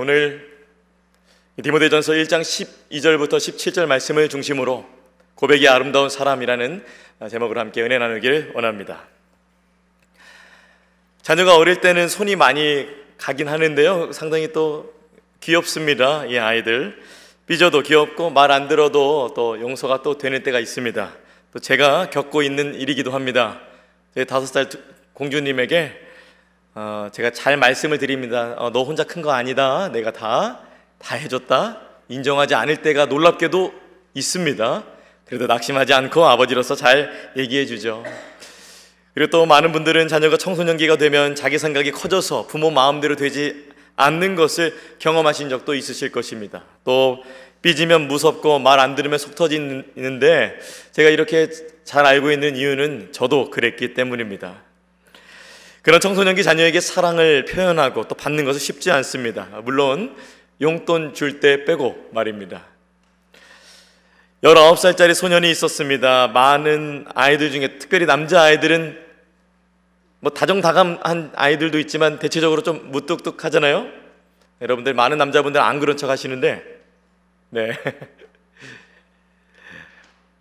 오늘 디모데전서 1장 12절부터 17절 말씀을 중심으로 고백이 아름다운 사람이라는 제목으로 함께 은혜 나누길 원합니다. 자녀가 어릴 때는 손이 많이 가긴 하는데요. 상당히 또 귀엽습니다. 이 아이들. 삐져도 귀엽고 말 안 들어도 또 용서가 또 되는 때가 있습니다. 또 제가 겪고 있는 일이기도 합니다. 제 다섯 살 공주님에게 어, 제가 잘 말씀을 드립니다. 어, 너 혼자 큰 거 아니다. 내가 다, 다 해줬다. 인정하지 않을 때가 놀랍게도 있습니다. 그래도 낙심하지 않고 아버지로서 잘 얘기해 주죠. 그리고 또 많은 분들은 자녀가 청소년기가 되면 자기 생각이 커져서 부모 마음대로 되지 않는 것을 경험하신 적도 있으실 것입니다. 또 삐지면 무섭고 말 안 들으면 속 터지는데 제가 이렇게 잘 알고 있는 이유는 저도 그랬기 때문입니다. 그런 청소년기 자녀에게 사랑을 표현하고 또 받는 것은 쉽지 않습니다. 물론 용돈 줄 때 빼고 말입니다. 19살짜리 소년이 있었습니다. 많은 아이들 중에 특별히 남자 아이들은 뭐 다정다감한 아이들도 있지만 대체적으로 좀 무뚝뚝하잖아요. 여러분들 많은 남자분들 안 그런 척 하시는데 네.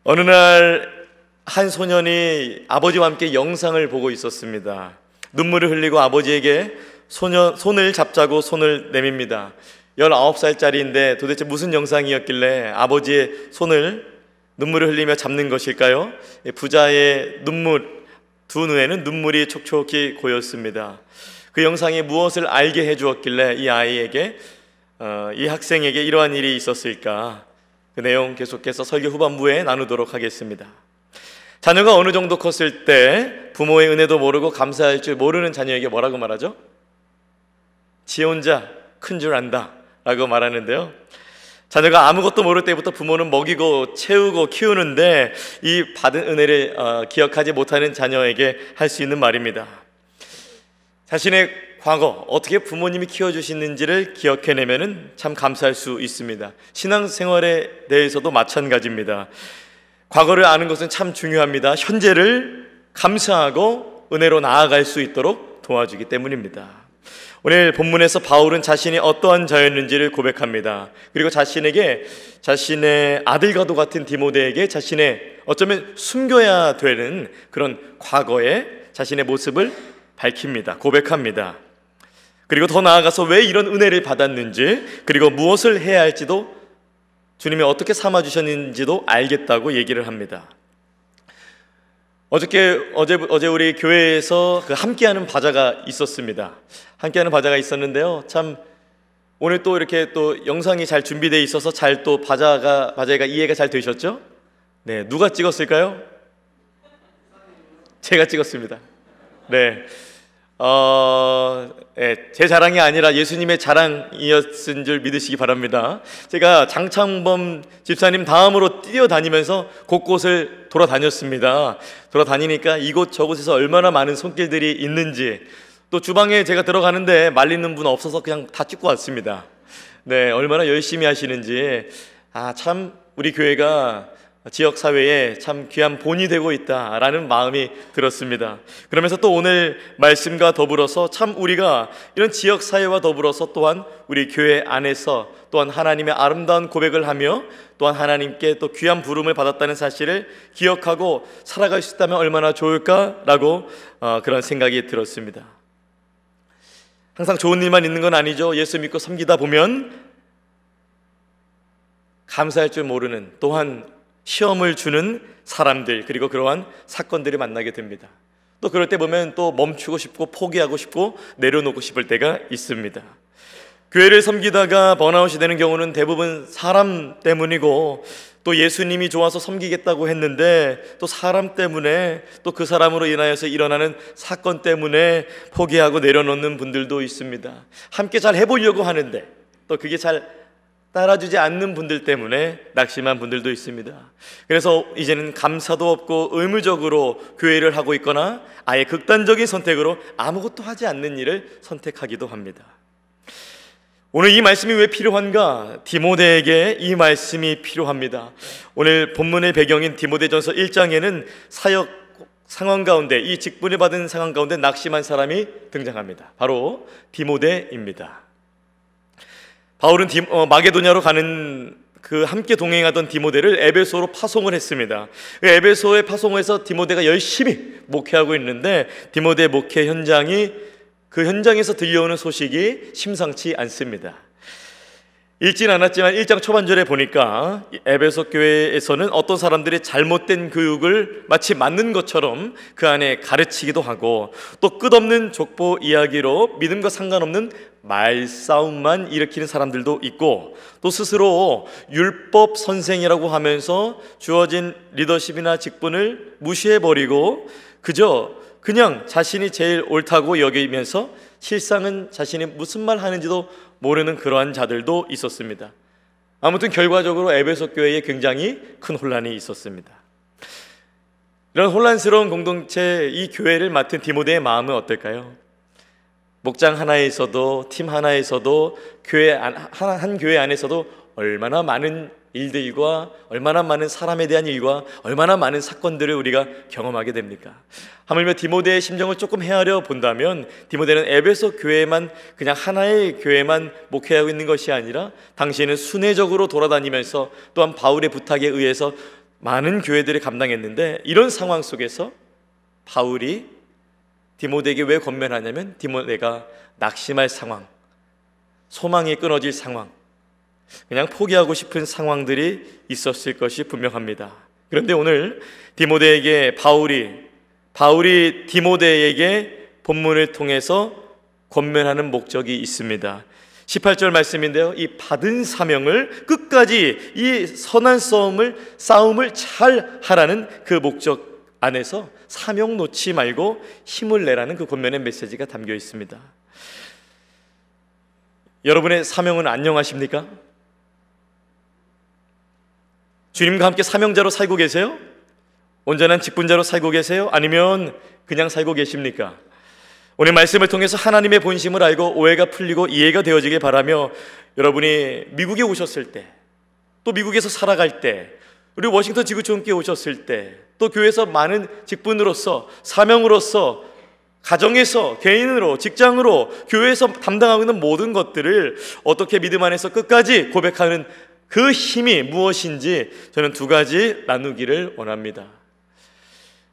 어느 날 한 소년이 아버지와 함께 영상을 보고 있었습니다. 눈물을 흘리고 아버지에게 소년, 손을 잡자고 손을 내밉니다. 19살짜리인데 도대체 무슨 영상이었길래 아버지의 손을 눈물을 흘리며 잡는 것일까요? 부자의 눈물, 두 눈에는 눈물이 촉촉히 고였습니다. 그 영상이 무엇을 알게 해 주었길래 이 아이에게, 어, 이 학생에게 이러한 일이 있었을까? 그 내용 계속해서 설교 후반부에 나누도록 하겠습니다. 자녀가 어느 정도 컸을 때 부모의 은혜도 모르고 감사할 줄 모르는 자녀에게 뭐라고 말하죠? 지 혼자 큰 줄 안다 라고 말하는데요. 자녀가 아무것도 모를 때부터 부모는 먹이고 채우고 키우는데 이 받은 은혜를 어, 기억하지 못하는 자녀에게 할 수 있는 말입니다. 자신의 과거 어떻게 부모님이 키워주시는지를 기억해내면 참 감사할 수 있습니다. 신앙생활에 대해서도 마찬가지입니다. 과거를 아는 것은 참 중요합니다. 현재를 감사하고 은혜로 나아갈 수 있도록 도와주기 때문입니다. 오늘 본문에서 바울은 자신이 어떠한 자였는지를 고백합니다. 그리고 자신에게 자신의 아들과도 같은 디모데에게 자신의 어쩌면 숨겨야 되는 그런 과거의 자신의 모습을 밝힙니다. 고백합니다. 그리고 더 나아가서 왜 이런 은혜를 받았는지 그리고 무엇을 해야 할지도 주님이 어떻게 삼아 주셨는지도 알겠다고 얘기를 합니다. 어저께 어제 어제 우리 교회에서 그 함께하는 바자가 있었습니다. 함께하는 바자가 있었는데요. 참 오늘 또 이렇게 또 영상이 잘 준비되어 있어서 잘 또 바자가 바자가 이해가 잘 되셨죠? 네, 누가 찍었을까요? 제가 찍었습니다. 네. 어, 예, 제 자랑이 아니라 예수님의 자랑이었은 줄 믿으시기 바랍니다. 제가 장창범 집사님 다음으로 뛰어다니면서 곳곳을 돌아다녔습니다. 돌아다니니까 이곳 저곳에서 얼마나 많은 손길들이 있는지 또 주방에 제가 들어가는데 말리는 분 없어서 그냥 다 찍고 왔습니다. 네, 얼마나 열심히 하시는지 아, 참 우리 교회가 지역 사회에 참 귀한 본이 되고 있다라는 마음이 들었습니다. 그러면서 또 오늘 말씀과 더불어서 참 우리가 이런 지역 사회와 더불어서 또한 우리 교회 안에서 또한 하나님의 아름다운 고백을 하며 또한 하나님께 또 귀한 부름을 받았다는 사실을 기억하고 살아갈 수 있다면 얼마나 좋을까라고 어, 그런 생각이 들었습니다. 항상 좋은 일만 있는 건 아니죠. 예수 믿고 섬기다 보면 감사할 줄 모르는 또한 시험을 주는 사람들 그리고 그러한 사건들을 만나게 됩니다. 또 그럴 때 보면 또 멈추고 싶고 포기하고 싶고 내려놓고 싶을 때가 있습니다. 교회를 섬기다가 번아웃이 되는 경우는 대부분 사람 때문이고 또 예수님이 좋아서 섬기겠다고 했는데 또 사람 때문에 또 그 사람으로 인하여서 일어나는 사건 때문에 포기하고 내려놓는 분들도 있습니다. 함께 잘 해보려고 하는데 또 그게 잘 따라주지 않는 분들 때문에 낙심한 분들도 있습니다. 그래서 이제는 감사도 없고 의무적으로 교회를 하고 있거나 아예 극단적인 선택으로 아무것도 하지 않는 일을 선택하기도 합니다. 오늘 이 말씀이 왜 필요한가? 디모데에게 이 말씀이 필요합니다. 오늘 본문의 배경인 디모데전서 1장에는 사역 상황 가운데 이 직분을 받은 상황 가운데 낙심한 사람이 등장합니다. 바로 디모데입니다. 바울은 디, 어, 마게도냐로 가는 그 함께 동행하던 디모데를 에베소로 파송을 했습니다. 그 에베소에 파송해서 디모데가 열심히 목회하고 있는데 디모데 목회 현장이 그 현장에서 들려오는 소식이 심상치 않습니다. 읽진 않았지만 1장 초반절에 보니까 에베소 교회에서는 어떤 사람들이 잘못된 교육을 마치 맞는 것처럼 그 안에 가르치기도 하고 또 끝없는 족보 이야기로 믿음과 상관없는 말싸움만 일으키는 사람들도 있고 또 스스로 율법 선생이라고 하면서 주어진 리더십이나 직분을 무시해버리고 그저 그냥 자신이 제일 옳다고 여기면서 실상은 자신이 무슨 말 하는지도 모르는 그러한 자들도 있었습니다. 아무튼 결과적으로 에베소 교회에 굉장히 큰 혼란이 있었습니다. 이런 혼란스러운 공동체 이 교회를 맡은 디모데의 마음은 어떨까요? 목장 하나에서도 팀 하나에서도 교회 한, 한 교회 안에서도 얼마나 많은 일들과 얼마나 많은 사람에 대한 일과 얼마나 많은 사건들을 우리가 경험하게 됩니까? 하물며 디모데의 심정을 조금 헤아려 본다면 디모데는 에베소 교회만 그냥 하나의 교회만 목회하고 있는 것이 아니라 당시에는 순회적으로 돌아다니면서 또한 바울의 부탁에 의해서 많은 교회들을 감당했는데 이런 상황 속에서 바울이 디모데에게 왜 권면하냐면 디모데가 낙심할 상황, 소망이 끊어질 상황, 그냥 포기하고 싶은 상황들이 있었을 것이 분명합니다. 그런데 오늘 디모데에게 바울이 바울이 디모데에게 본문을 통해서 권면하는 목적이 있습니다. 18절 말씀인데요. 이 받은 사명을 끝까지 이 선한 싸움을 싸움을 잘 하라는 그 목적 안에서 사명 놓지 말고 힘을 내라는 그 권면의 메시지가 담겨 있습니다. 여러분의 사명은 안녕하십니까? 주님과 함께 사명자로 살고 계세요? 온전한 직분자로 살고 계세요? 아니면 그냥 살고 계십니까? 오늘 말씀을 통해서 하나님의 본심을 알고 오해가 풀리고 이해가 되어지길 바라며 여러분이 미국에 오셨을 때, 또 미국에서 살아갈 때, 그리고 워싱턴 지구촌교회 오셨을 때, 또 교회에서 많은 직분으로서 사명으로서 가정에서 개인으로 직장으로 교회에서 담당하고 있는 모든 것들을 어떻게 믿음 안에서 끝까지 고백하는 그 힘이 무엇인지 저는 두 가지 나누기를 원합니다.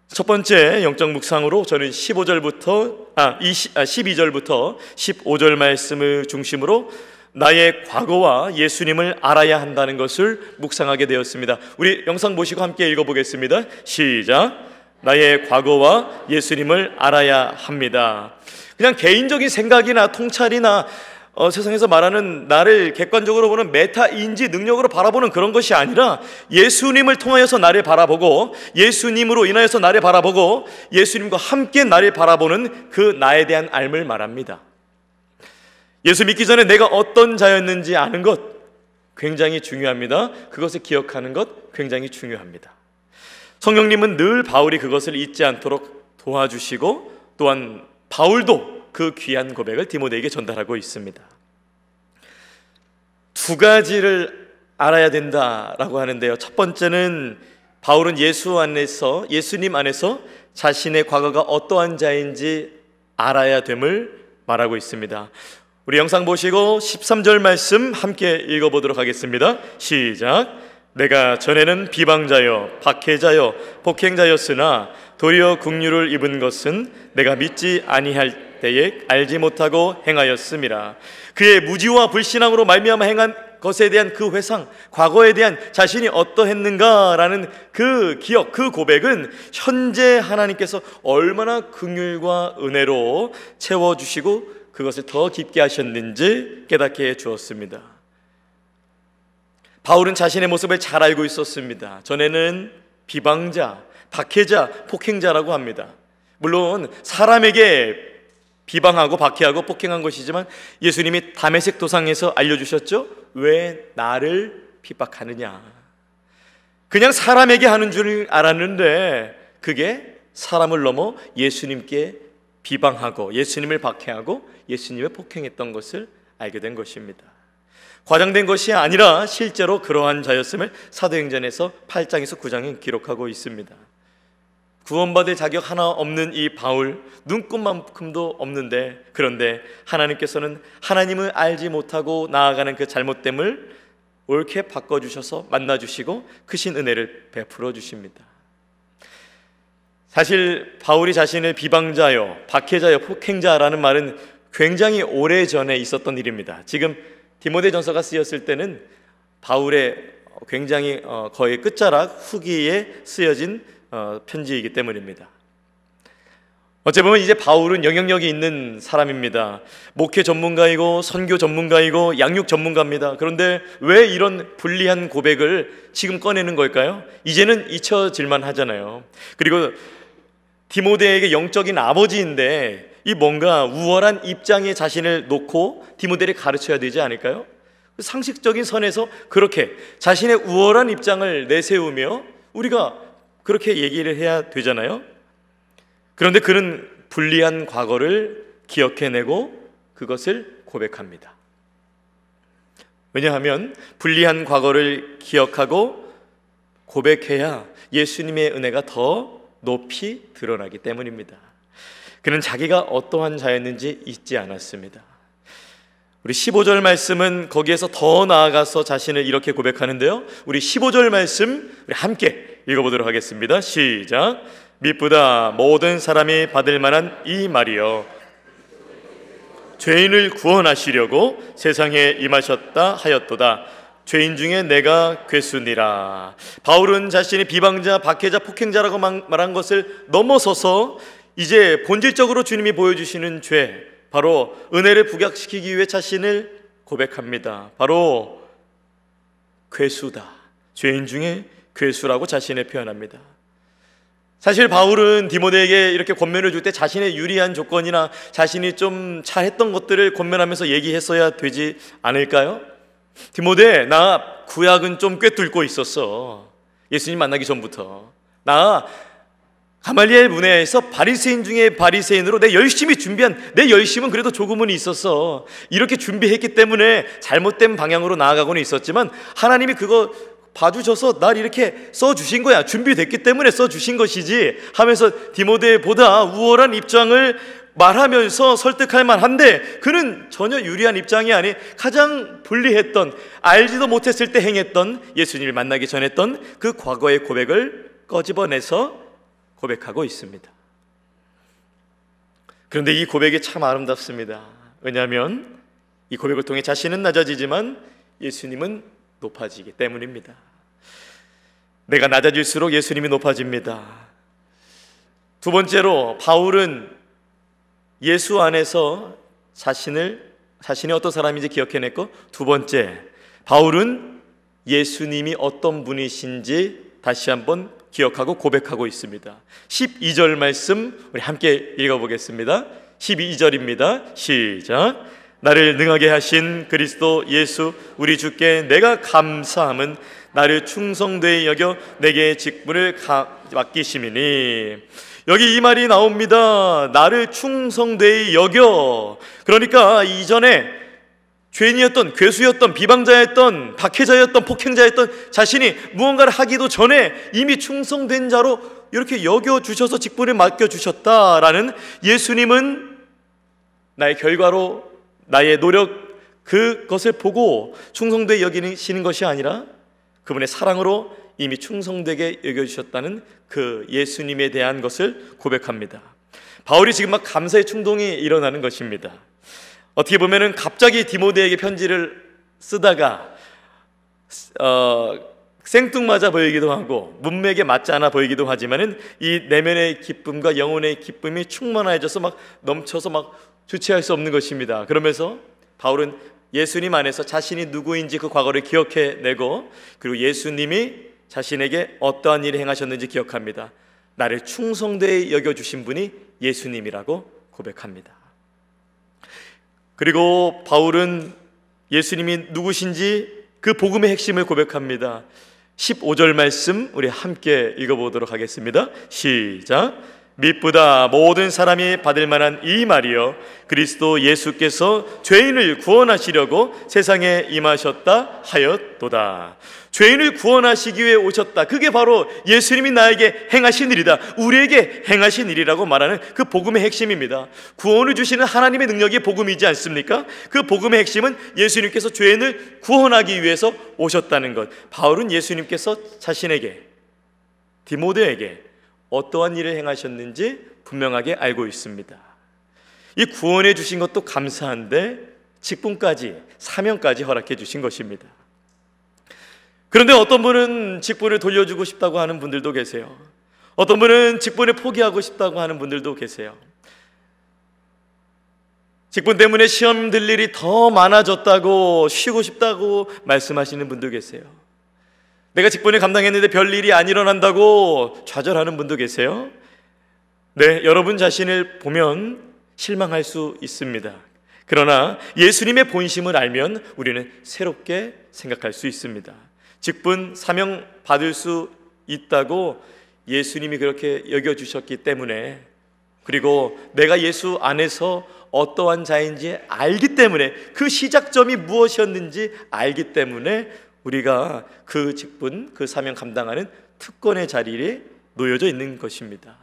첫 번째 영적 묵상으로 저는 15절부터 아, 20, 아 12절부터 15절 말씀을 중심으로 나의 과거와 예수님을 알아야 한다는 것을 묵상하게 되었습니다. 우리 영상 보시고 함께 읽어 보겠습니다. 시작. 나의 과거와 예수님을 알아야 합니다. 그냥 개인적인 생각이나 통찰이나 어, 세상에서 말하는 나를 객관적으로 보는 메타 인지 능력으로 바라보는 그런 것이 아니라 예수님을 통하여서 나를 바라보고 예수님으로 인하여서 나를 바라보고 예수님과 함께 나를 바라보는 그 나에 대한 알을 말합니다. 예수 믿기 전에 내가 어떤 자였는지 아는 것 굉장히 중요합니다. 그것을 기억하는 것 굉장히 중요합니다. 성령님은 늘 바울이 그것을 잊지 않도록 도와주시고 또한 바울도 그 귀한 고백을 디모데에게 전달하고 있습니다. 두 가지를 알아야 된다라고 하는데요. 첫 번째는 바울은 예수 안에서 예수님 안에서 자신의 과거가 어떠한 자인지 알아야 됨을 말하고 있습니다. 우리 영상 보시고 13절 말씀 함께 읽어 보도록 하겠습니다. 시작. 내가 전에는 비방자여, 박해자여, 복행자였으나 도리어 국류를 입은 것은 내가 믿지 아니할 때에 알지 못하고 행하였음이라 그의 무지와 불신앙으로 말미암아 행한 것에 대한 그 회상, 과거에 대한 자신이 어떠했는가라는 그 기억, 그 고백은 현재 하나님께서 얼마나 긍휼과 은혜로 채워 주시고 그것을 더 깊게 하셨는지 깨닫게 해 주었습니다. 바울은 자신의 모습을 잘 알고 있었습니다. 전에는 비방자, 박해자, 폭행자라고 합니다. 물론 사람에게 비방하고 박해하고 폭행한 것이지만 예수님이 담에색 도상에서 알려주셨죠? 왜 나를 핍박하느냐? 그냥 사람에게 하는 줄 알았는데 그게 사람을 넘어 예수님께 비방하고 예수님을 박해하고 예수님을 폭행했던 것을 알게 된 것입니다. 과장된 것이 아니라 실제로 그러한 자였음을 사도행전에서 8장에서 9장에 기록하고 있습니다. 구원받을 자격 하나 없는 이 바울 눈꽃만큼도 없는데 그런데 하나님께서는 하나님을 알지 못하고 나아가는 그 잘못됨을 옳게 바꿔 주셔서 만나 주시고 크신 은혜를 베풀어 주십니다. 사실 바울이 자신을 비방자요, 박해자요, 폭행자라는 말은 굉장히 오래 전에 있었던 일입니다. 지금 디모데전서가 쓰였을 때는 바울의 굉장히 어, 거의 끝자락 후기에 쓰여진 어, 편지이기 때문입니다. 어째 보면 이제 바울은 영향력이 있는 사람입니다. 목회 전문가이고 선교 전문가이고 양육 전문가입니다. 그런데 왜 이런 불리한 고백을 지금 꺼내는 걸까요? 이제는 잊혀질만 하잖아요. 그리고 디모데에게 영적인 아버지인데 이 뭔가 우월한 입장에 자신을 놓고 디모데를 가르쳐야 되지 않을까요? 상식적인 선에서 그렇게 자신의 우월한 입장을 내세우며 우리가 그렇게 얘기를 해야 되잖아요. 그런데 그는 불리한 과거를 기억해내고 그것을 고백합니다. 왜냐하면 불리한 과거를 기억하고 고백해야 예수님의 은혜가 더 높이 드러나기 때문입니다. 그는 자기가 어떠한 자였는지 잊지 않았습니다. 우리 15절 말씀은 거기에서 더 나아가서 자신을 이렇게 고백하는데요. 우리 15절 말씀 우리 함께 읽어보도록 하겠습니다. 시작. 미쁘다 모든 사람이 받을 만한 이 말이요. 죄인을 구원하시려고 세상에 임하셨다 하였도다. 죄인 중에 내가 괴순이라. 바울은 자신이 비방자, 박해자, 폭행자라고 말한 것을 넘어서서 이제 본질적으로 주님이 보여주시는 죄, 바로 은혜를 부각시키기 위해 자신을 고백합니다. 바로 괴수다. 죄인 중에 괴수라고 자신을 표현합니다. 사실 바울은 디모데에게 이렇게 권면을 줄 때 자신의 유리한 조건이나 자신이 좀 잘했던 것들을 권면하면서 얘기했어야 되지 않을까요? 디모데, 나 구약은 좀 꿰뚫고 있었어. 예수님 만나기 전부터. 나 가말리엘 문화에서 바리새인 중에 바리새인으로 내 열심히 준비한 내 열심은 그래도 조금은 있었어. 이렇게 준비했기 때문에 잘못된 방향으로 나아가고는 있었지만 하나님이 그거 봐주셔서 날 이렇게 써주신 거야. 준비됐기 때문에 써주신 것이지 하면서 디모데보다 우월한 입장을 말하면서 설득할 만한데 그는 전혀 유리한 입장이 아닌 가장 불리했던 알지도 못했을 때 행했던 예수님을 만나기 전 했던 그 과거의 고백을 꺼집어내서 고백하고 있습니다. 그런데 이 고백이 참 아름답습니다. 왜냐하면 이 고백을 통해 자신은 낮아지지만 예수님은 높아지기 때문입니다. 내가 낮아질수록 예수님이 높아집니다. 두 번째로 바울은 예수 안에서 자신을 자신이 어떤 사람인지 기억해냈고 두 번째 바울은 예수님이 어떤 분이신지 다시 한번 기억하고 고백하고 있습니다. 12절 말씀 우리 함께 읽어보겠습니다. 12절입니다. 시작. 나를 능하게 하신 그리스도 예수 우리 주께 내가 감사함은 나를 충성되이 여겨 내게 직분을 맡기심이니 여기 이 말이 나옵니다. 나를 충성되이 여겨. 그러니까 이전에 죄인이었던 괴수였던 비방자였던 박해자였던 폭행자였던 자신이 무언가를 하기도 전에 이미 충성된 자로 이렇게 여겨 주셔서 직분을 맡겨 주셨다라는 예수님은 나의 결과로 나의 노력 그것을 보고 충성되게 여기시는 것이 아니라 그분의 사랑으로 이미 충성되게 여겨 주셨다는 그 예수님에 대한 것을 고백합니다. 바울이 지금 막 감사의 충동이 일어나는 것입니다. 어떻게 보면은 갑자기 디모데에게 편지를 쓰다가 어, 생뚱맞아 보이기도 하고 문맥에 맞지 않아 보이기도 하지만은 이 내면의 기쁨과 영혼의 기쁨이 충만해져서 막 넘쳐서 막 주체할 수 없는 것입니다. 그러면서 바울은 예수님 안에서 자신이 누구인지 그 과거를 기억해내고 그리고 예수님이 자신에게 어떠한 일을 행하셨는지 기억합니다. 나를 충성되이 여겨주신 분이 예수님이라고 고백합니다. 그리고 바울은 예수님이 누구신지 그 복음의 핵심을 고백합니다. 15절 말씀 우리 함께 읽어보도록 하겠습니다. 시작. 미쁘다 모든 사람이 받을 만한 이 말이요 그리스도 예수께서 죄인을 구원하시려고 세상에 임하셨다 하였도다. 죄인을 구원하시기 위해 오셨다. 그게 바로 예수님이 나에게 행하신 일이다. 우리에게 행하신 일이라고 말하는 그 복음의 핵심입니다. 구원을 주시는 하나님의 능력이 복음이지 않습니까? 그 복음의 핵심은 예수님께서 죄인을 구원하기 위해서 오셨다는 것. 바울은 예수님께서 자신에게 디모데에게 어떠한 일을 행하셨는지 분명하게 알고 있습니다. 이 구원해 주신 것도 감사한데 직분까지 사명까지 허락해 주신 것입니다. 그런데 어떤 분은 직분을 돌려주고 싶다고 하는 분들도 계세요. 어떤 분은 직분을 포기하고 싶다고 하는 분들도 계세요. 직분 때문에 시험 들 일이 더 많아졌다고 쉬고 싶다고 말씀하시는 분도 계세요. 내가 직분을 감당했는데 별 일이 안 일어난다고 좌절하는 분도 계세요? 네, 여러분 자신을 보면 실망할 수 있습니다. 그러나 예수님의 본심을 알면 우리는 새롭게 생각할 수 있습니다. 직분, 사명 받을 수 있다고 예수님이 그렇게 여겨주셨기 때문에 그리고 내가 예수 안에서 어떠한 자인지 알기 때문에 그 시작점이 무엇이었는지 알기 때문에 우리가 그 직분, 그 사명 감당하는 특권의 자리에 놓여져 있는 것입니다.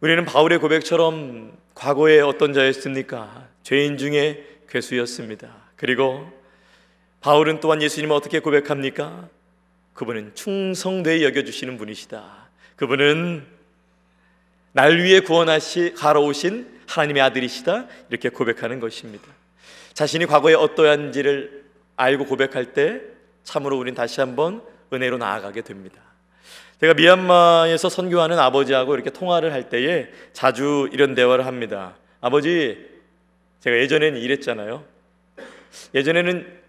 우리는 바울의 고백처럼 과거에 어떤 자였습니까? 죄인 중에 괴수였습니다. 그리고 바울은 또한 예수님을 어떻게 고백합니까? 그분은 충성되이 여겨주시는 분이시다. 그분은 날 위해 구원하시 가로오신 하나님의 아들이시다. 이렇게 고백하는 것입니다. 자신이 과거에 어떠한지를 알고 고백할 때 참으로 우린 다시 한번 은혜로 나아가게 됩니다. 제가 미얀마에서 선교하는 아버지하고 이렇게 통화를 할 때에 자주 이런 대화를 합니다. 아버지, 제가 예전에는 이랬잖아요. 예전에는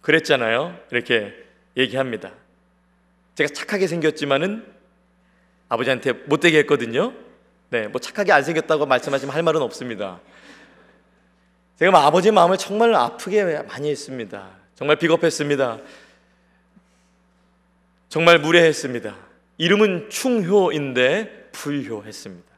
그랬잖아요. 이렇게 얘기합니다. 제가 착하게 생겼지만은 아버지한테 못되게 했거든요. 네, 뭐 착하게 안 생겼다고 말씀하시면 할 말은 없습니다. 제가 뭐 아버지 마음을 정말 아프게 많이 했습니다. 정말 비겁했습니다. 정말 무례했습니다. 이름은 충효인데 불효했습니다.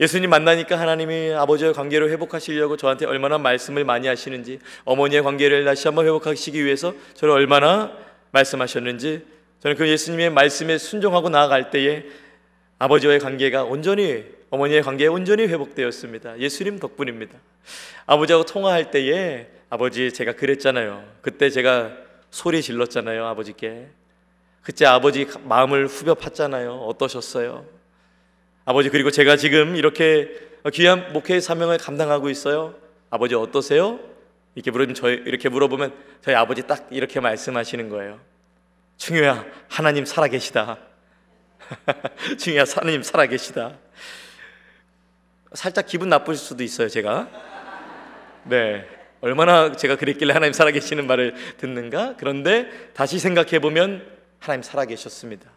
예수님 만나니까 하나님이 아버지와 관계를 회복하시려고 저한테 얼마나 말씀을 많이 하시는지 어머니의 관계를 다시 한번 회복하시기 위해서 저를 얼마나 말씀하셨는지 저는 그 예수님의 말씀에 순종하고 나아갈 때에 아버지와의 관계가 온전히 어머니의 관계에 온전히 회복되었습니다. 예수님 덕분입니다. 아버지하고 통화할 때에 아버지 제가 그랬잖아요. 그때 제가 소리 질렀잖아요. 아버지께. 그때 아버지 마음을 후벼 팠잖아요. 어떠셨어요? 아버지 그리고 제가 지금 이렇게 귀한 목회의 사명을 감당하고 있어요. 아버지 어떠세요? 이렇게 물으면 저희 이렇게 물어보면 저희 아버지 딱 이렇게 말씀하시는 거예요. 충효야 하나님 살아계시다. 충효야 하나님 살아계시다. 살짝 기분 나쁠 수도 있어요 제가. 네. 얼마나 제가 그랬길래 하나님 살아계시는 말을 듣는가? 그런데 다시 생각해 보면 하나님 살아계셨습니다.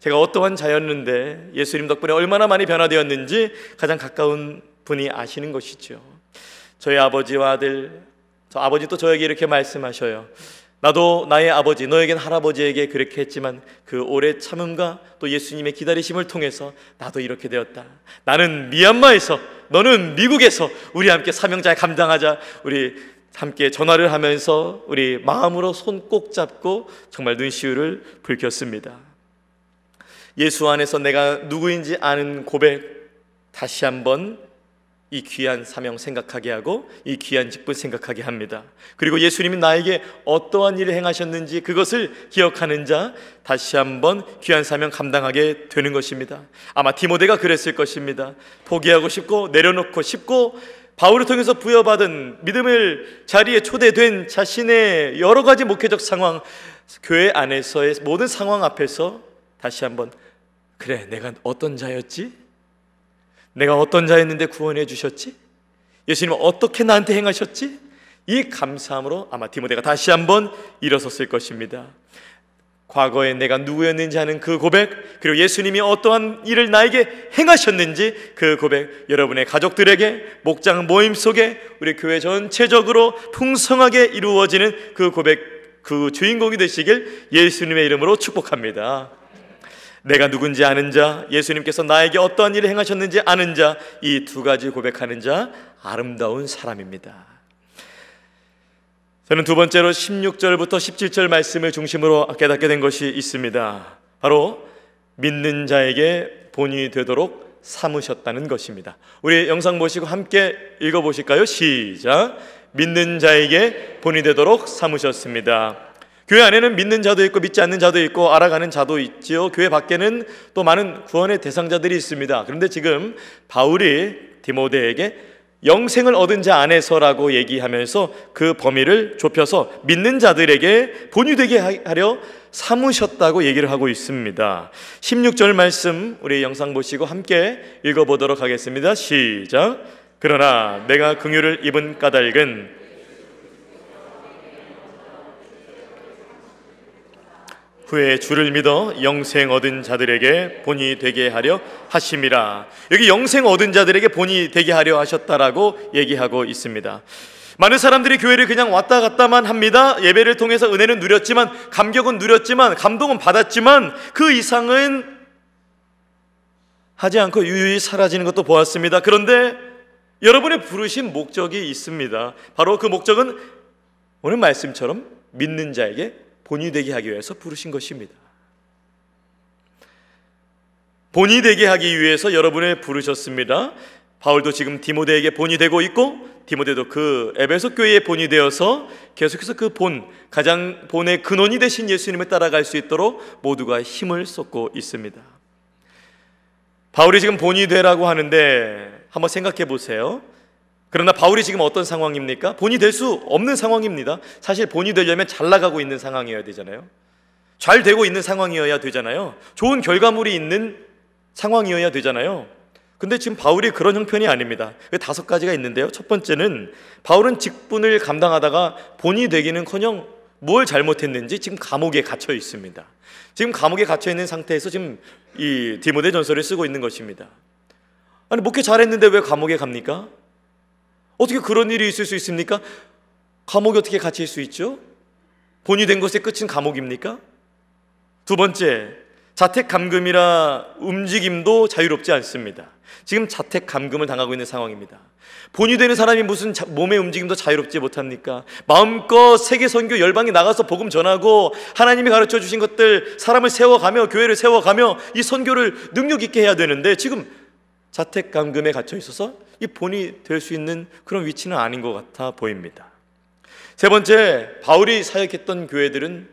제가 어떠한 자였는데 예수님 덕분에 얼마나 많이 변화되었는지 가장 가까운 분이 아시는 것이죠. 저희 아버지와 아들, 저 아버지도 저에게 이렇게 말씀하셔요. 나도 나의 아버지, 너에겐 할아버지에게 그렇게 했지만 그 오래 참음과 또 예수님의 기다리심을 통해서 나도 이렇게 되었다. 나는 미얀마에서, 너는 미국에서 우리 함께 사명자에 감당하자. 우리 함께 전화를 하면서 우리 마음으로 손 꼭 잡고 정말 눈시울을 붉혔습니다. 예수 안에서 내가 누구인지 아는 고백 다시 한번 이 귀한 사명 생각하게 하고 이 귀한 직분 생각하게 합니다. 그리고 예수님이 나에게 어떠한 일을 행하셨는지 그것을 기억하는 자 다시 한번 귀한 사명 감당하게 되는 것입니다. 아마 디모데가 그랬을 것입니다. 포기하고 싶고 내려놓고 싶고 바울을 통해서 부여받은 믿음을 자리에 초대된 자신의 여러 가지 목회적 상황 교회 안에서의 모든 상황 앞에서 다시 한번 그래 내가 어떤 자였지? 내가 어떤 자였는데 구원해 주셨지? 예수님 어떻게 나한테 행하셨지? 이 감사함으로 아마 디모데가 다시 한번 일어섰을 것입니다. 과거에 내가 누구였는지 하는 그 고백, 그리고 예수님이 어떠한 일을 나에게 행하셨는지 그 고백, 여러분의 가족들에게 목장 모임 속에 우리 교회 전체적으로 풍성하게 이루어지는 그 고백, 그 주인공이 되시길 예수님의 이름으로 축복합니다. 내가 누군지 아는 자, 예수님께서 나에게 어떠한 일을 행하셨는지 아는 자, 이 두 가지 고백하는 자, 아름다운 사람입니다. 저는 두 번째로 16절부터 17절 말씀을 중심으로 깨닫게 된 것이 있습니다. 바로 믿는 자에게 본이 되도록 삼으셨다는 것입니다. 우리 영상 보시고 함께 읽어보실까요? 시작. 믿는 자에게 본이 되도록 삼으셨습니다. 교회 안에는 믿는 자도 있고 믿지 않는 자도 있고 알아가는 자도 있지요. 교회 밖에는 또 많은 구원의 대상자들이 있습니다. 그런데 지금 바울이 디모데에게 영생을 얻은 자 안에서라고 얘기하면서 그 범위를 좁혀서 믿는 자들에게 본이 되게 하려 삼으셨다고 얘기를 하고 있습니다. 16절 말씀 우리 영상 보시고 함께 읽어 보도록 하겠습니다. 시작. 그러나 내가 긍휼을 입은 까닭은 후에 주를 믿어 영생 얻은 자들에게 본이 되게 하려 하심이라. 여기 영생 얻은 자들에게 본이 되게 하려 하셨다라고 얘기하고 있습니다. 많은 사람들이 교회를 그냥 왔다 갔다만 합니다. 예배를 통해서 은혜는 누렸지만 감격은 누렸지만 감동은 받았지만 그 이상은 하지 않고 유유히 사라지는 것도 보았습니다. 그런데 여러분의 부르신 목적이 있습니다. 바로 그 목적은 오늘 말씀처럼 믿는 자에게 본이 되게 하기 위해서 부르신 것입니다. 본이 되게 하기 위해서 여러분을 부르셨습니다. 바울도 지금 디모데에게 본이 되고 있고 디모데도 그 에베소 교회의 본이 되어서 계속해서 그 본, 가장 본의 근원이 되신 예수님을 따라갈 수 있도록 모두가 힘을 쏟고 있습니다. 바울이 지금 본이 되라고 하는데 한번 생각해 보세요. 그러나 바울이 지금 어떤 상황입니까? 본이 될 수 없는 상황입니다. 사실 본이 되려면 잘 나가고 있는 상황이어야 되잖아요. 잘 되고 있는 상황이어야 되잖아요. 좋은 결과물이 있는 상황이어야 되잖아요. 근데 지금 바울이 그런 형편이 아닙니다. 다섯 가지가 있는데요. 첫 번째는 바울은 직분을 감당하다가 본이 되기는 커녕 뭘 잘못했는지 지금 감옥에 갇혀 있습니다. 지금 감옥에 갇혀 있는 상태에서 지금 이 디모데 전서를 쓰고 있는 것입니다. 아니 목회 잘했는데 왜 감옥에 갑니까? 어떻게 그런 일이 있을 수 있습니까? 감옥에 어떻게 갇힐 수 있죠? 본이 된 것의 끝은 감옥입니까? 두 번째, 자택 감금이라 움직임도 자유롭지 않습니다. 지금 자택 감금을 당하고 있는 상황입니다. 본이 되는 사람이 무슨 몸의 움직임도 자유롭지 못합니까? 마음껏 세계 선교 열방에 나가서 복음 전하고 하나님이 가르쳐 주신 것들 사람을 세워가며 교회를 세워가며 이 선교를 능력 있게 해야 되는데 지금 자택 감금에 갇혀 있어서 이 본이 될 수 있는 그런 위치는 아닌 것 같아 보입니다. 세 번째, 바울이 사역했던 교회들은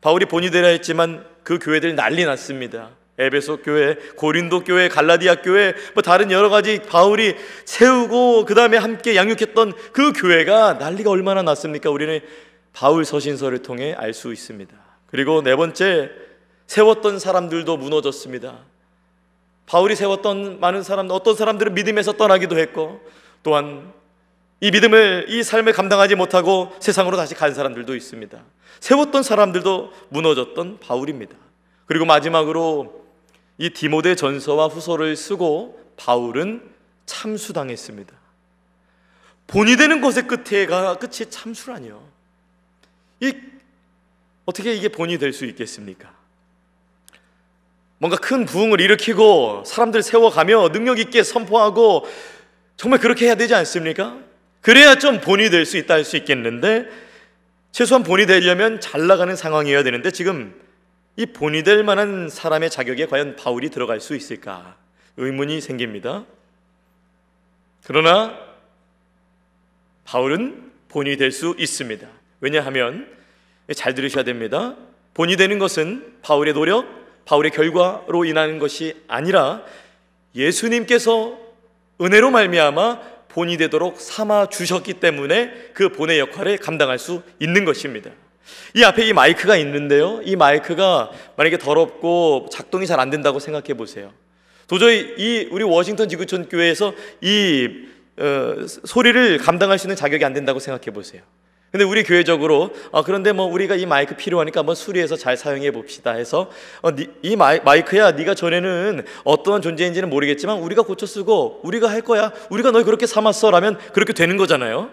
바울이 본이 되라 했지만 그 교회들 난리 났습니다. 에베소 교회, 고린도 교회, 갈라디아 교회, 뭐 다른 여러 가지 바울이 세우고 그 다음에 함께 양육했던 그 교회가 난리가 얼마나 났습니까? 우리는 바울 서신서를 통해 알 수 있습니다. 그리고 네 번째, 세웠던 사람들도 무너졌습니다. 바울이 세웠던 많은 사람, 어떤 사람들은 믿음에서 떠나기도 했고, 또한 이 믿음을, 이 삶을 감당하지 못하고 세상으로 다시 간 사람들도 있습니다. 세웠던 사람들도 무너졌던 바울입니다. 그리고 마지막으로 이 디모데 전서와 후서를 쓰고 바울은 참수당했습니다. 본이 되는 것의 끝에가 끝이 참수라니요. 이 어떻게 이게 본이 될 수 있겠습니까? 뭔가 큰 부흥을 일으키고 사람들 세워가며 능력 있게 선포하고 정말 그렇게 해야 되지 않습니까? 그래야 좀 본이 될 수 있다 할 수 있겠는데 최소한 본이 되려면 잘 나가는 상황이어야 되는데 지금 이 본이 될 만한 사람의 자격에 과연 바울이 들어갈 수 있을까 의문이 생깁니다. 그러나 바울은 본이 될 수 있습니다. 왜냐하면 잘 들으셔야 됩니다. 본이 되는 것은 바울의 노력, 바울의 결과로 인하는 것이 아니라 예수님께서 은혜로 말미암아 본이 되도록 삼아 주셨기 때문에 그 본의 역할을 감당할 수 있는 것입니다. 이 앞에 이 마이크가 있는데요. 이 마이크가 만약에 더럽고 작동이 잘 안 된다고 생각해 보세요. 도저히 이 우리 워싱턴 지구촌 교회에서 이 어, 소리를 감당할 수 있는 자격이 안 된다고 생각해 보세요. 근데 우리 교회적으로 아 그런데 뭐 우리가 이 마이크 필요하니까 한번 수리해서 잘 사용해 봅시다 해서 어, 이 마이, 마이크야 네가 전에는 어떠한 존재인지는 모르겠지만 우리가 고쳐 쓰고 우리가 할 거야 우리가 널 그렇게 삼았어라면 그렇게 되는 거잖아요.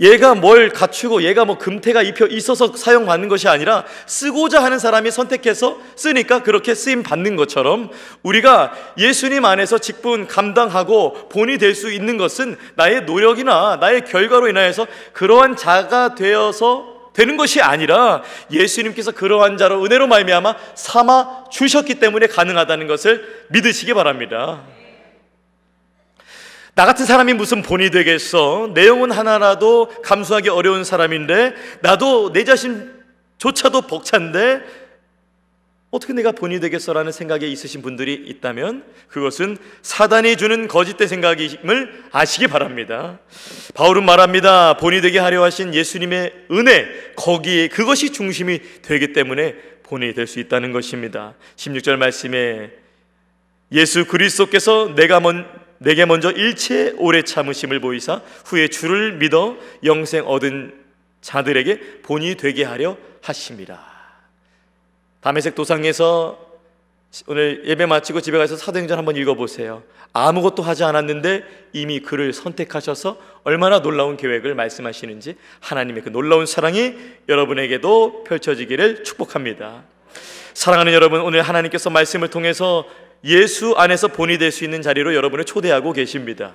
얘가 뭘 갖추고 얘가 뭐 금태가 입혀 있어서 사용받는 것이 아니라 쓰고자 하는 사람이 선택해서 쓰니까 그렇게 쓰임 받는 것처럼 우리가 예수님 안에서 직분 감당하고 본이 될 수 있는 것은 나의 노력이나 나의 결과로 인하여서 그러한 자가 되어서 되는 것이 아니라 예수님께서 그러한 자로 은혜로 말미암아 삼아 주셨기 때문에 가능하다는 것을 믿으시기 바랍니다. 나 같은 사람이 무슨 본이 되겠어? 내용은 하나라도 감수하기 어려운 사람인데 나도 내 자신조차도 벅찬데 어떻게 내가 본이 되겠어라는 생각에 있으신 분들이 있다면 그것은 사단이 주는 거짓된 생각임을 아시기 바랍니다. 바울은 말합니다. 본이 되게 하려 하신 예수님의 은혜 거기에 그것이 중심이 되기 때문에 본이 될 수 있다는 것입니다. 16절 말씀에 예수 그리스도께서 내가 먼 내게 먼저 일체 오래 참으심을 보이사 후에 주를 믿어 영생 얻은 자들에게 본이 되게 하려 하심이라. 담에색 도상에서 오늘 예배 마치고 집에 가서 사도행전 한번 읽어보세요. 아무것도 하지 않았는데 이미 그를 선택하셔서 얼마나 놀라운 계획을 말씀하시는지 하나님의 그 놀라운 사랑이 여러분에게도 펼쳐지기를 축복합니다. 사랑하는 여러분, 오늘 하나님께서 말씀을 통해서 예수 안에서 본이 될 수 있는 자리로 여러분을 초대하고 계십니다.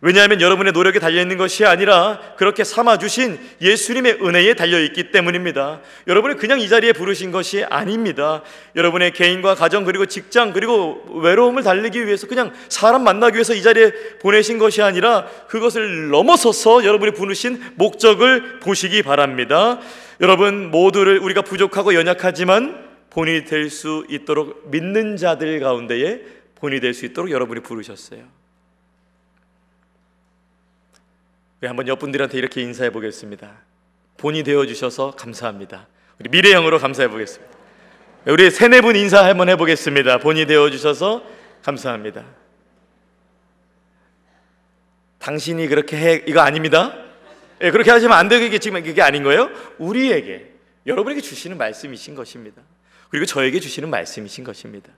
왜냐하면 여러분의 노력에 달려있는 것이 아니라 그렇게 삼아주신 예수님의 은혜에 달려있기 때문입니다. 여러분을 그냥 이 자리에 부르신 것이 아닙니다. 여러분의 개인과 가정 그리고 직장 그리고 외로움을 달리기 위해서 그냥 사람 만나기 위해서 이 자리에 보내신 것이 아니라 그것을 넘어서서 여러분이 부르신 목적을 보시기 바랍니다. 여러분 모두를 우리가 부족하고 연약하지만 본이 될 수 있도록 믿는 자들 가운데에 본이 될 수 있도록 여러분이 부르셨어요. 우리 한번 옆분들한테 이렇게 인사해 보겠습니다. 본이 되어 주셔서 감사합니다. 우리 미래형으로 감사해 보겠습니다. 우리 세네 분 인사 한번 해 보겠습니다. 본이 되어 주셔서 감사합니다. 당신이 그렇게 해 이거 아닙니다. 예, 그렇게 하시면 안 되겠지만 그게 아닌 거예요. 우리에게 여러분에게 주시는 말씀이신 것입니다. 그리고 저에게 주시는 말씀이신 것입니다.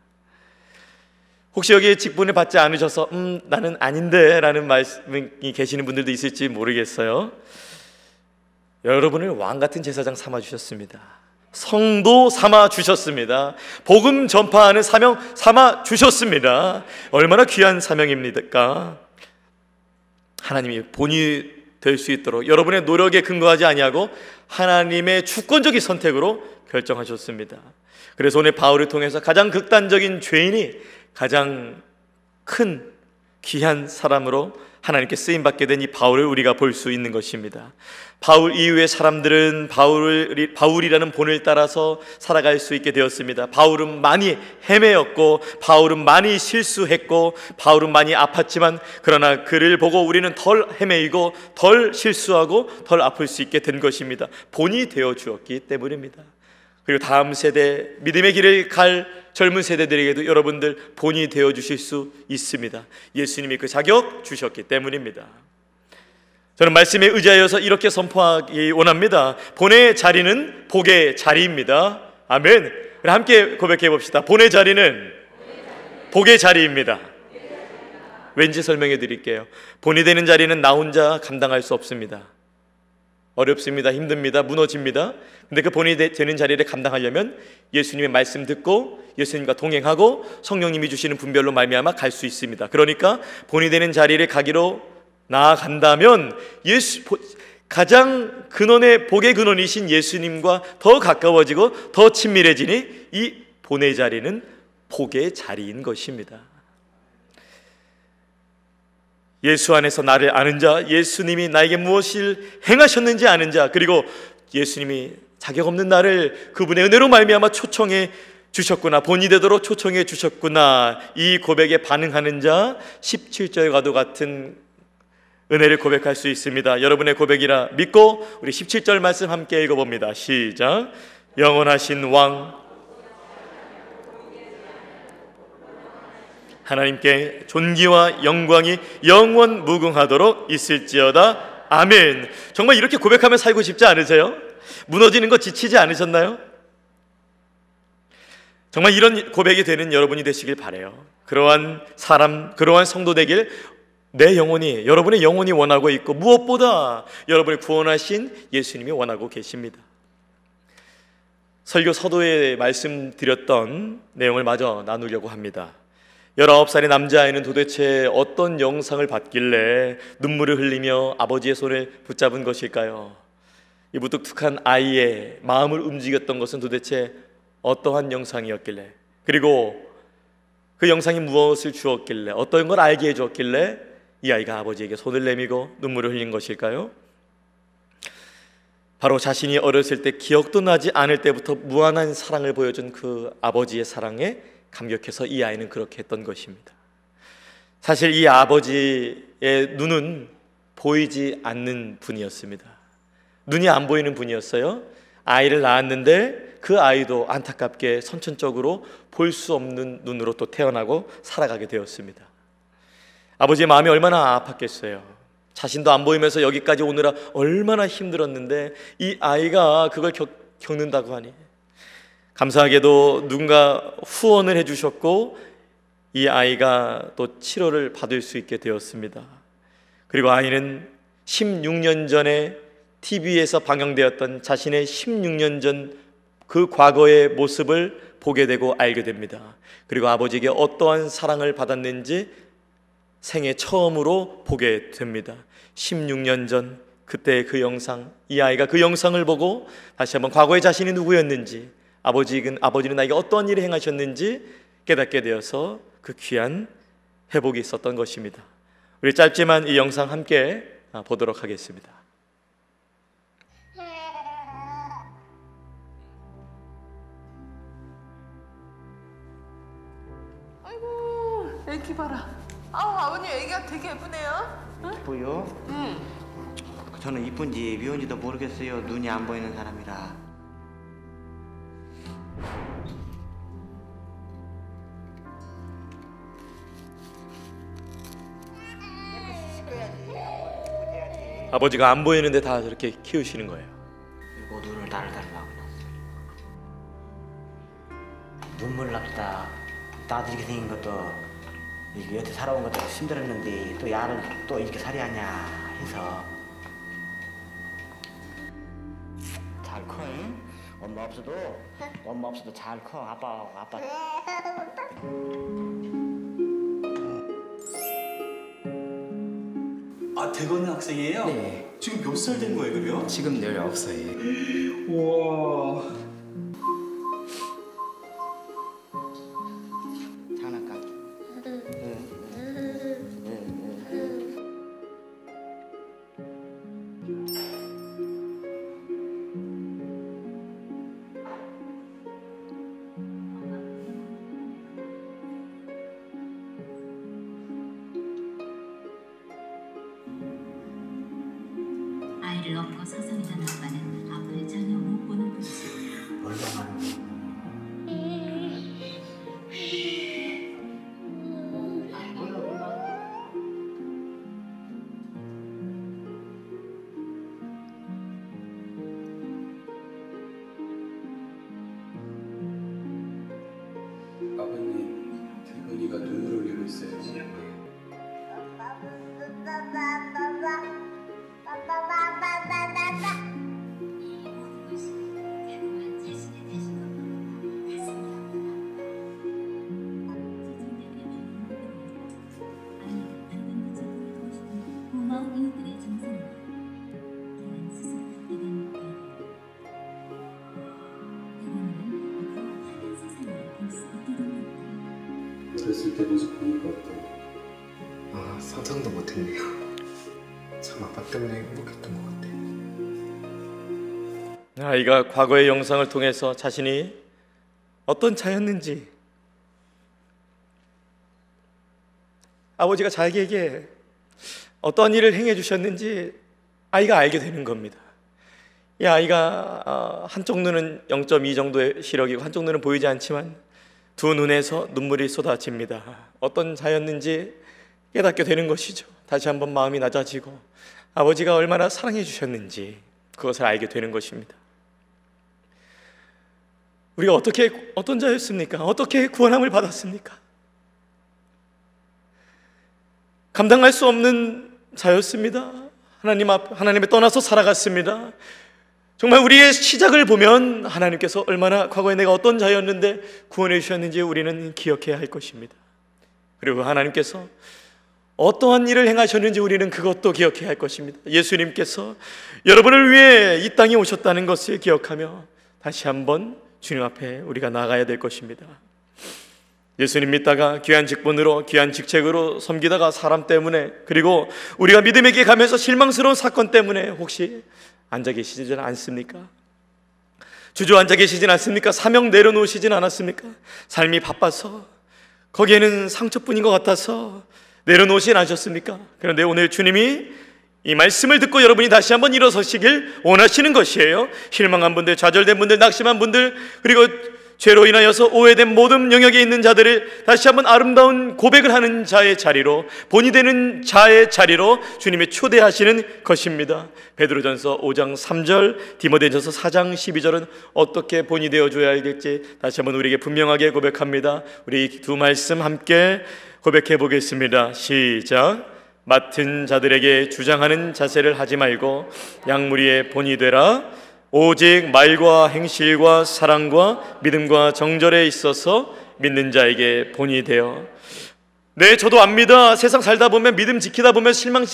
혹시 여기에 직분을 받지 않으셔서 음 나는 아닌데 라는 말씀이 계시는 분들도 있을지 모르겠어요. 여러분을 왕 같은 제사장 삼아 주셨습니다. 성도 삼아 주셨습니다. 복음 전파하는 사명 삼아 주셨습니다. 얼마나 귀한 사명입니까? 하나님이 본이 될 수 있도록 여러분의 노력에 근거하지 아니하고 하나님의 주권적인 선택으로 결정하셨습니다. 그래서 오늘 바울을 통해서 가장 극단적인 죄인이 가장 큰 귀한 사람으로 하나님께 쓰임 받게 된 이 바울을 우리가 볼 수 있는 것입니다. 바울 이후의 사람들은 바울 바울이라는 본을 따라서 살아갈 수 있게 되었습니다. 바울은 많이 헤매였고 바울은 많이 실수했고 바울은 많이 아팠지만 그러나 그를 보고 우리는 덜 헤매이고 덜 실수하고 덜 아플 수 있게 된 것입니다. 본이 되어 주었기 때문입니다. 그리고 다음 세대 믿음의 길을 갈 젊은 세대들에게도 여러분들 본이 되어 주실 수 있습니다. 예수님이 그 자격 주셨기 때문입니다. 저는 말씀에 의지하여서 이렇게 선포하기 원합니다. 본의 자리는 복의 자리입니다. 아멘. 함께 고백해 봅시다. 본의 자리는 복의 자리입니다. 왠지 설명해 드릴게요. 본이 되는 자리는 나 혼자 감당할 수 없습니다. 어렵습니다. 힘듭니다. 무너집니다. 근데 그 본이 되는 자리를 감당하려면 예수님의 말씀 듣고 예수님과 동행하고 성령님이 주시는 분별로 말미암아 갈 수 있습니다. 그러니까 본이 되는 자리를 가기로 나아간다면 예수 가장 근원의 복의 근원이신 예수님과 더 가까워지고 더 친밀해지니 이 본의 자리는 복의 자리인 것입니다. 예수 안에서 나를 아는 자, 예수님이 나에게 무엇을 행하셨는지 아는 자, 그리고 예수님이 자격 없는 나를 그분의 은혜로 말미암아 초청해 주셨구나. 본이 되도록 초청해 주셨구나. 이 고백에 반응하는 자 17절과도 같은 은혜를 고백할 수 있습니다. 여러분의 고백이라 믿고 우리 17절 말씀 함께 읽어 봅니다. 시작. 영원하신 왕 하나님께 존귀와 영광이 영원 무궁하도록 있을지어다. 아멘. 정말 이렇게 고백하며 살고 싶지 않으세요? 무너지는 거 지치지 않으셨나요? 정말 이런 고백이 되는 여러분이 되시길 바래요. 그러한 사람, 그러한 성도 되길 내 영혼이 여러분의 영혼이 원하고 있고 무엇보다 여러분을 구원하신 예수님이 원하고 계십니다. 설교 서도에 말씀드렸던 내용을 마저 나누려고 합니다. 19살의 남자아이는 도대체 어떤 영상을 봤길래 눈물을 흘리며 아버지의 손을 붙잡은 것일까요? 이 무뚝뚝한 아이의 마음을 움직였던 것은 도대체 어떠한 영상이었길래 그리고 그 영상이 무엇을 주었길래 어떤 걸 알게 해주었길래 이 아이가 아버지에게 손을 내밀고 눈물을 흘린 것일까요? 바로 자신이 어렸을 때 기억도 나지 않을 때부터 무한한 사랑을 보여준 그 아버지의 사랑에 감격해서 이 아이는 그렇게 했던 것입니다. 사실 이 아버지의 눈은 보이지 않는 분이었습니다. 눈이 안 보이는 분이었어요. 아이를 낳았는데 그 아이도 안타깝게 선천적으로 볼 수 없는 눈으로 또 태어나고 살아가게 되었습니다. 아버지의 마음이 얼마나 아팠겠어요. 자신도 안 보이면서 여기까지 오느라 얼마나 힘들었는데 이 아이가 그걸 겪, 겪는다고 하니 감사하게도 누군가 후원을 해주셨고 이 아이가 또 치료를 받을 수 있게 되었습니다. 그리고 아이는 16년 전에 TV에서 방영되었던 자신의 16년 전 그 과거의 모습을 보게 되고 알게 됩니다. 그리고 아버지에게 어떠한 사랑을 받았는지 생애 처음으로 보게 됩니다. 16년 전 그때 그 영상, 이 아이가 그 영상을 보고 다시 한번 과거의 자신이 누구였는지, 아버지는 아버지는 나에게 어떤 일을 행하셨는지 깨닫게 되어서 그 귀한 회복이 있었던 것입니다. 우리 짧지만 이 영상 함께 보도록 하겠습니다. 아이고 애기 봐라. 아 아버님 애기가 되게 예쁘네요. 이뻐요? 응. 저는 이쁜지 미운지도 모르겠어요. 눈이 안 보이는 사람이라. 아버지가 안 보이는데 다 저렇게 키우시는 거예요. 그리고 눈을 달달하고 났어요. 눈물 납다. 나도 이렇게 생긴 것도 이게 여태 살아온 것도 힘들었는데 또 야를 또 이렇게 살이하냐 해서 잘 커. 응? 엄마 없어도 엄마 없어도 잘 커. 아빠 아빠 아 대건 학생이에요? 네. 지금 몇 살 된 거예요, 그래요? 지금 19살이에요. 우와. 어렸을 때 모습 보니까 어때? 아, 상상도 못했네요. 참 아빠 때문에 행복했던 것 같아요. 아이가 과거의 영상을 통해서 자신이 어떤 자였는지 아버지가 자기에게 어떤 일을 행해 주셨는지 아이가 알게 되는 겁니다. 이 아이가 아, 한쪽 눈은 0.2 정도의 시력이고 한쪽 눈은 보이지 않지만 두 눈에서 눈물이 쏟아집니다. 어떤 자였는지 깨닫게 되는 것이죠. 다시 한번 마음이 낮아지고 아버지가 얼마나 사랑해 주셨는지 그것을 알게 되는 것입니다. 우리가 어떻게 어떤 자였습니까? 어떻게 구원함을 받았습니까? 감당할 수 없는 자였습니다. 하나님 앞 하나님에 떠나서 살아갔습니다. 정말 우리의 시작을 보면 하나님께서 얼마나 과거에 내가 어떤 자였는데 구원해 주셨는지 우리는 기억해야 할 것입니다. 그리고 하나님께서 어떠한 일을 행하셨는지 우리는 그것도 기억해야 할 것입니다. 예수님께서 여러분을 위해 이 땅에 오셨다는 것을 기억하며 다시 한번 주님 앞에 우리가 나가야 될 것입니다. 예수님 믿다가 귀한 직분으로 귀한 직책으로 섬기다가 사람 때문에 그리고 우리가 믿음의 길 가면서 실망스러운 사건 때문에 혹시 앉아 계시지 않습니까? 주저앉아 계시진 않습니까? 사명 내려놓으시진 않았습니까? 삶이 바빠서 거기에는 상처뿐인 것 같아서 내려놓으진 않으셨습니까? 그런데 오늘 주님이 이 말씀을 듣고 여러분이 다시 한번 일어서시길 원하시는 것이에요. 실망한 분들, 좌절된 분들, 낙심한 분들, 그리고 죄로 인하여서 오해된 모든 영역에 있는 자들을 다시 한번 아름다운 고백을 하는 자의 자리로 본이 되는 자의 자리로 주님이 초대하시는 것입니다. 베드로전서 5장 3절, 디모데전서 4장 12절은 어떻게 본이 되어 줘야 알겠지 다시 한번 우리에게 분명하게 고백합니다. 우리 두 말씀 함께 고백해 보겠습니다. 시작. 맡은 자들에게 주장하는 자세를 하지 말고 양무리의 본이 되라. 오직 말과 행실과 사랑과 믿음과 정절에 있어서 믿는 자에게 본이 되어 네 저도 압니다. 세상 살다 보면 믿음 지키다 보면 실망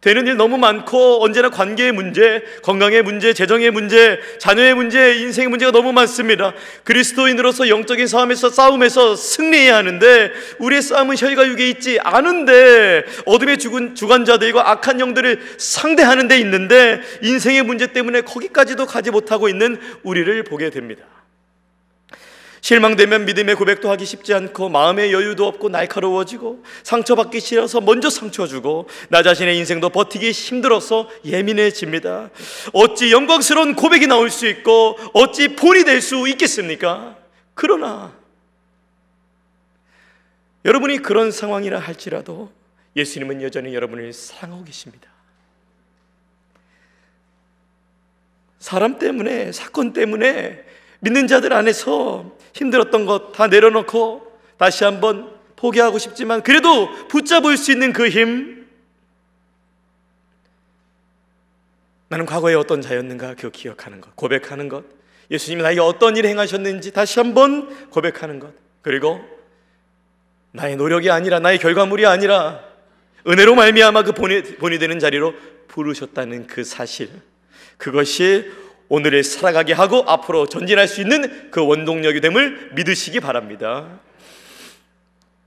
되는 일 너무 많고 언제나 관계의 문제, 건강의 문제, 재정의 문제, 자녀의 문제, 인생의 문제가 너무 많습니다. 그리스도인으로서 영적인 싸움에서 싸움에서 승리해야 하는데 우리의 싸움은 혈과 육에 있지 않은데 어둠의 주관, 주관자들과 악한 영들을 상대하는 데 있는데 인생의 문제 때문에 거기까지도 가지 못하고 있는 우리를 보게 됩니다. 실망되면 믿음의 고백도 하기 쉽지 않고 마음의 여유도 없고 날카로워지고 상처받기 싫어서 먼저 상처 주고 나 자신의 인생도 버티기 힘들어서 예민해집니다. 어찌 영광스러운 고백이 나올 수 있고 어찌 본이 될 수 있겠습니까? 그러나 여러분이 그런 상황이라 할지라도 예수님은 여전히 여러분을 사랑하고 계십니다. 사람 때문에 사건 때문에 믿는 자들 안에서 힘들었던 것 다 내려놓고 다시 한번 포기하고 싶지만 그래도 붙잡을 수 있는 그 힘. 나는 과거에 어떤 자였는가 그 기억하는 것, 고백하는 것. 예수님이 나에게 어떤 일을 행하셨는지 다시 한번 고백하는 것. 그리고 나의 노력이 아니라 나의 결과물이 아니라 은혜로 말미암아 그 본이, 본이 되는 자리로 부르셨다는 그 사실. 그것이 오늘을 살아가게 하고 앞으로 전진할 수 있는 그 원동력이 됨을 믿으시기 바랍니다.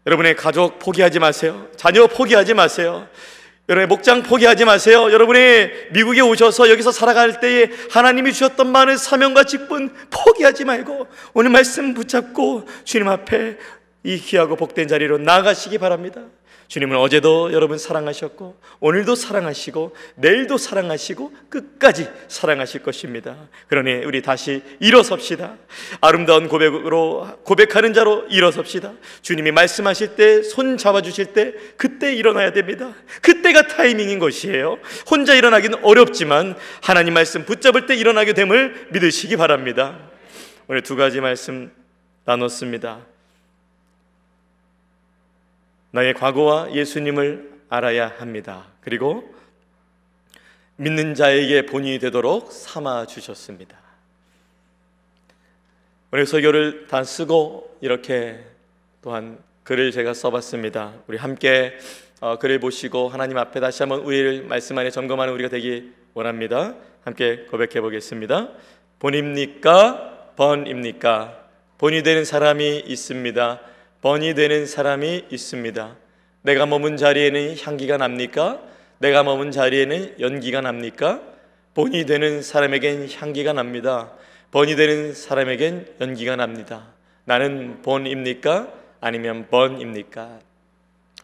여러분의 가족 포기하지 마세요. 자녀 포기하지 마세요. 여러분의 목장 포기하지 마세요. 여러분이 미국에 오셔서 여기서 살아갈 때에 하나님이 주셨던 많은 사명과 직분 포기하지 말고 오늘 말씀 붙잡고 주님 앞에 이 귀하고 복된 자리로 나가시기 바랍니다. 주님은 어제도 여러분 사랑하셨고 오늘도 사랑하시고 내일도 사랑하시고 끝까지 사랑하실 것입니다. 그러니 우리 다시 일어섭시다. 아름다운 고백으로 고백하는 자로 일어섭시다. 주님이 말씀하실 때 손 잡아 주실 때 그때 일어나야 됩니다. 그때가 타이밍인 것이에요. 혼자 일어나기는 어렵지만 하나님 말씀 붙잡을 때 일어나게 됨을 믿으시기 바랍니다. 오늘 두 가지 말씀 나눴습니다. 나의 과거와 예수님을 알아야 합니다. 그리고 믿는 자에게 본이 되도록 삼아 주셨습니다. 오늘 설교를 다 쓰고 이렇게 또한 글을 제가 써봤습니다. 우리 함께 어, 글을 보시고 하나님 앞에 다시 한번 우리를 말씀 안에 점검하는 우리가 되기 원합니다. 함께 고백해 보겠습니다. 본입니까? 번입니까? 본이 되는 사람이 있습니다. 번이 되는 사람이 있습니다. 내가 머문 자리에는 향기가 납니까? 내가 머문 자리에는 연기가 납니까? 본이 되는 사람에겐 향기가 납니다. burn이 되는 사람에겐 연기가 납니다. 나는 본입니까? 아니면 burn입니까?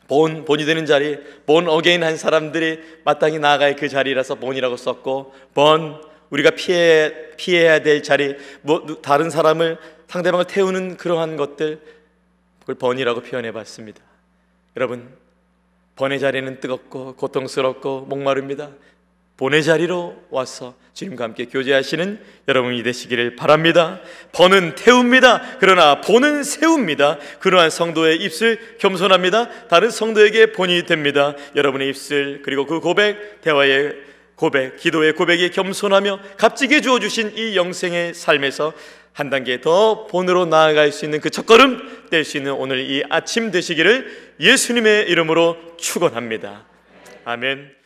본, 본이 되는 자리, born again 한 사람들이 마땅히 나아갈 그 자리라서 본이라고 썼고, burn, 우리가 피해, 피해야 될 자리, 뭐, 다른 사람을, 상대방을 태우는 그러한 것들, 그걸 burn이라고 표현해 봤습니다. 여러분, 번의 자리는 뜨겁고 고통스럽고 목마릅니다. 본의 자리로 와서 주님과 함께 교제하시는 여러분이 되시기를 바랍니다. 번은 태웁니다. 그러나 본은 세웁니다. 그러한 성도의 입술 겸손합니다. 다른 성도에게 본이 됩니다. 여러분의 입술 그리고 그 고백, 대화의 고백, 기도의 고백이 겸손하며 값지게 주어 주신 이 영생의 삶에서 한 단계 더 본으로 나아갈 수 있는 그 첫걸음 뗄 수 있는 오늘 이 아침 되시기를 예수님의 이름으로 축원합니다. 아멘.